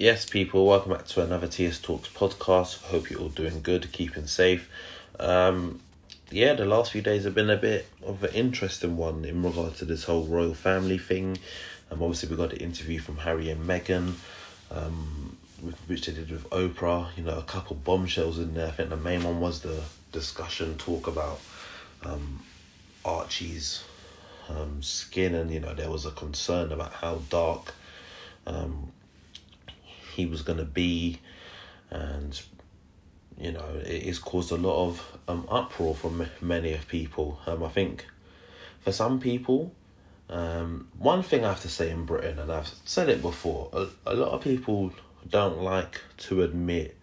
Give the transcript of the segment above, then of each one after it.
yes, people, welcome back to another TS Talks podcast. Hope you're all doing good, keeping safe. Um, yeah, the last few days have been a bit of an interesting one in regard to this whole royal family thing. Um, obviously, we got the interview from Harry and Meghan, um, which they did with Oprah. You know, a couple bombshells in there. I think the main one was the discussion talk about um, Archie's um, skin, and you know, there was a concern about how dark um, he was going to be, and you know it has caused a lot of um, uproar from many of people. Um, I think for some people, um, one thing I have to say in Britain, and I've said it before, a, a lot of people don't like to admit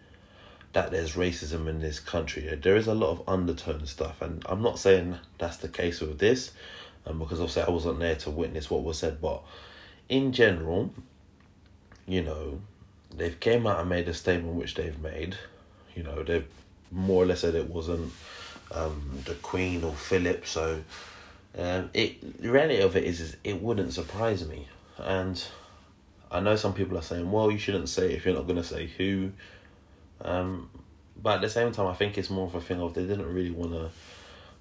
that there's racism in this country. There is a lot of undertone stuff, and I'm not saying that's the case with this, um, because obviously I wasn't there to witness what was said, but in general, you know, they've came out and made a statement which they've made. You know, they've more or less said it wasn't um, the Queen or Philip. So, um, it the reality of it is, is it wouldn't surprise me. And I know some people are saying, well, you shouldn't say if you're not going to say who. Um, but at the same time, I think it's more of a thing of they didn't really want to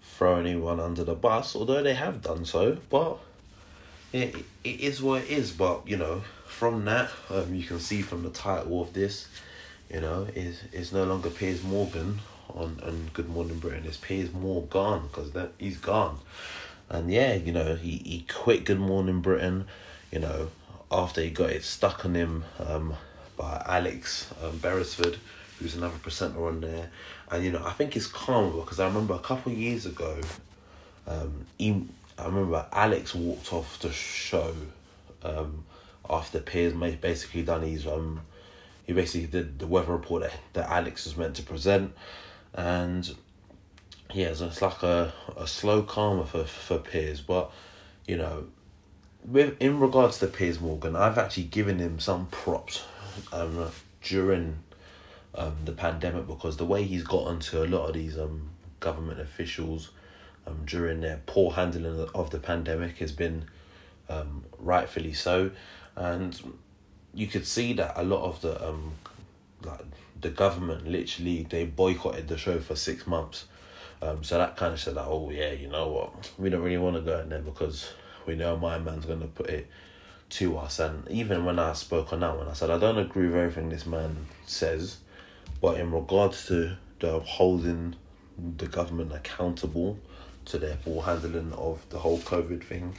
throw anyone under the bus, although they have done so. But it, it is what it is. But, you know, from that, um, you can see from the title of this, you know, is is no longer Piers Morgan on, on Good Morning Britain. It's Piers Morgan because that he's gone, and yeah, you know, he, he quit Good Morning Britain, you know, after he got it stuck on him um, by Alex um, Beresford, who's another presenter on there, and you know, I think it's calm because I remember a couple years ago, um, he, I remember Alex walked off the show, um after Piers basically done his um he basically did the weather report that, that Alex was meant to present. And yeah so it's like a, a slow karma for, for Piers but you know with in regards to Piers Morgan I've actually given him some props um during um the pandemic because the way he's got onto a lot of these um government officials um during their poor handling of the pandemic has been um rightfully so. And you could see that a lot of the um like the government literally they boycotted the show for six months. Um so that kind of said that oh yeah you know what? We don't really want to go in there because we know my man's to put it to us. And even when i spoke on that one i said i don't agree with everything this man says but in regards to the holding the government accountable to their poor handling of the whole covid thing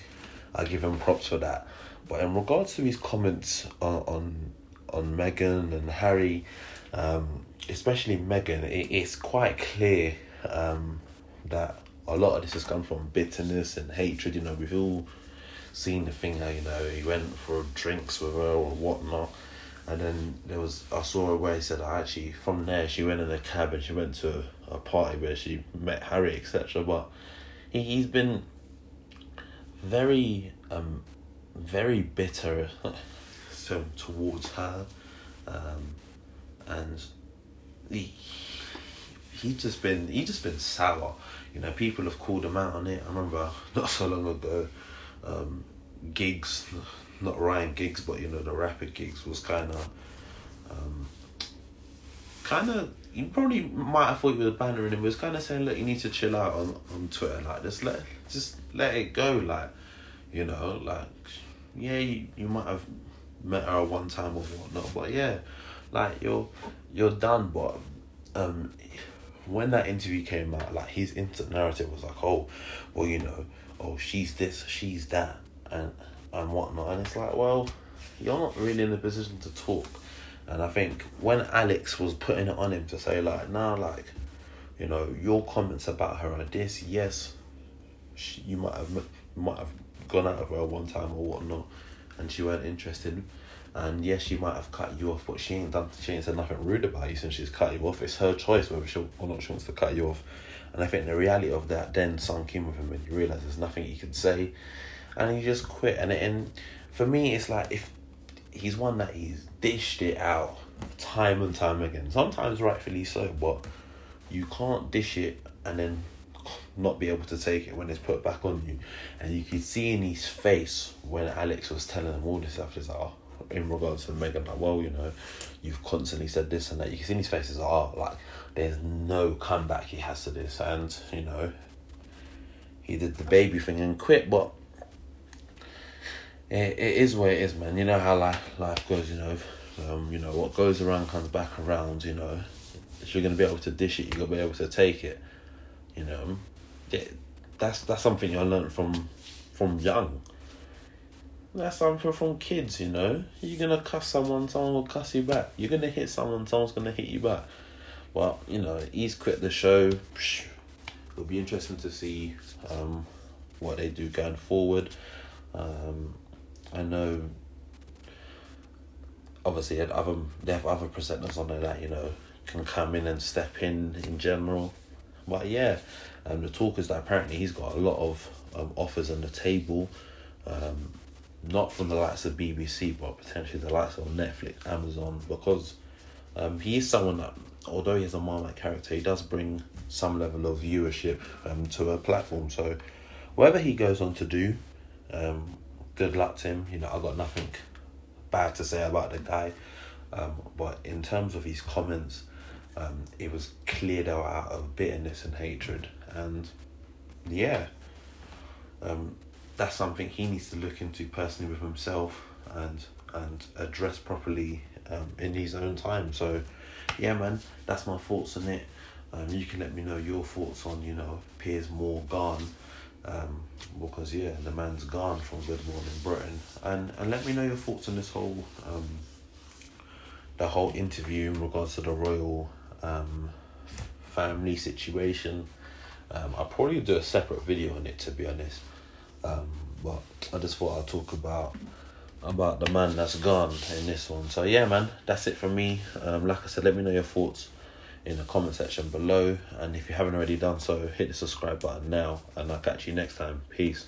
i give him props for that but in regards to his comments on on, on Meghan and Harry, um, especially Meghan, it, it's quite clear um, that a lot of this has come from bitterness and hatred. You know, we've all seen the thing how you know he went for drinks with her or whatnot. And then there was I saw where he said I actually from there she went in a cab and she went to a party where she met Harry etc. But he he's been very um very bitter so towards her. Um, and he he just been he just been sour. You know people have called him out on it. I remember not so long ago um, Giggs not ryan Giggs but you know the rapper Giggs was kind of um, kind of you probably might have thought he was bannering him. He was kind of saying, "Look, you need to chill out on, on Twitter. Like, just let just let it go. Like, you know, like yeah, you, you might have met her one time or whatnot, but yeah, like you're you're done. But um, when that interview came out, like his instant narrative was like, oh, well, you know, oh, she's this, she's that, and and whatnot, and it's like, well, you're not really in a position to talk. And I think when Alex was putting it on him to say like, nah, like, you know, your comments about her are this, yes, she, you might have might have gone out of her one time or whatnot, and she weren't interested. And yes, she might have cut you off, but she ain't done. She ain't said nothing rude about you since she's cut you off. It's her choice whether she or not she wants to cut you off. And I think the reality of that then sunk in with him, and you realize there's nothing he can say, and he just quit. And and for me, it's like if he's one that he's dished it out time and time again. Sometimes rightfully so, but you can't dish it and then not be able to take it when it's put back on you. And you could see in his face when Alex was telling him all this stuff, he's like, oh, in regards to Meghan, like, well, you know, you've constantly said this and that. You can see in his face is oh, like there's no comeback he has to this, and you know, he did the baby thing and quit, but it, it is what it is, man. You know how life life goes. You know, um, you know what goes around comes back around. You know, if you're gonna be able to dish it, you gotta be able to take it. You know, it, that's that's something I learned from from young. That's something from kids, you know. You're gonna cuss someone, someone will cuss you back. You're gonna hit someone, someone's gonna hit you back. Well, you know, he's quit the show. It'll be interesting to see um, what they do going forward. Um, I know. Obviously, other they have other presenters on there that you know can come in and step in in general. But yeah, um, the talk is that apparently he's got a lot of um, offers on the table, um, not from the likes of BBC, but potentially the likes of Netflix, Amazon, because um, he is someone that, although he has a Marmite character, he does bring some level of viewership um, to a platform. So, whatever he goes on to do, um, good luck to him. You know, I've got nothing bad to say about the guy. Um, but in terms of his comments, um, it was cleared out of bitterness and hatred. And yeah, um, that's something he needs to look into personally with himself and and address properly um, in his own time. So, yeah, man, that's my thoughts on it. Um, you can let me know your thoughts on you know Piers Morgan um, because yeah, the man's gone from Good Morning Britain, and and let me know your thoughts on this whole um, the whole interview in regards to the royal um, family situation. Um, I'll probably do a separate video on it to be honest, um, but I just thought I'd talk about about the man that's gone in this one. So yeah, man, that's it from me. Um, like I said, let me know your thoughts in the comment section below. And if you haven't already done so, hit the subscribe button now. And I'll catch you next time. Peace.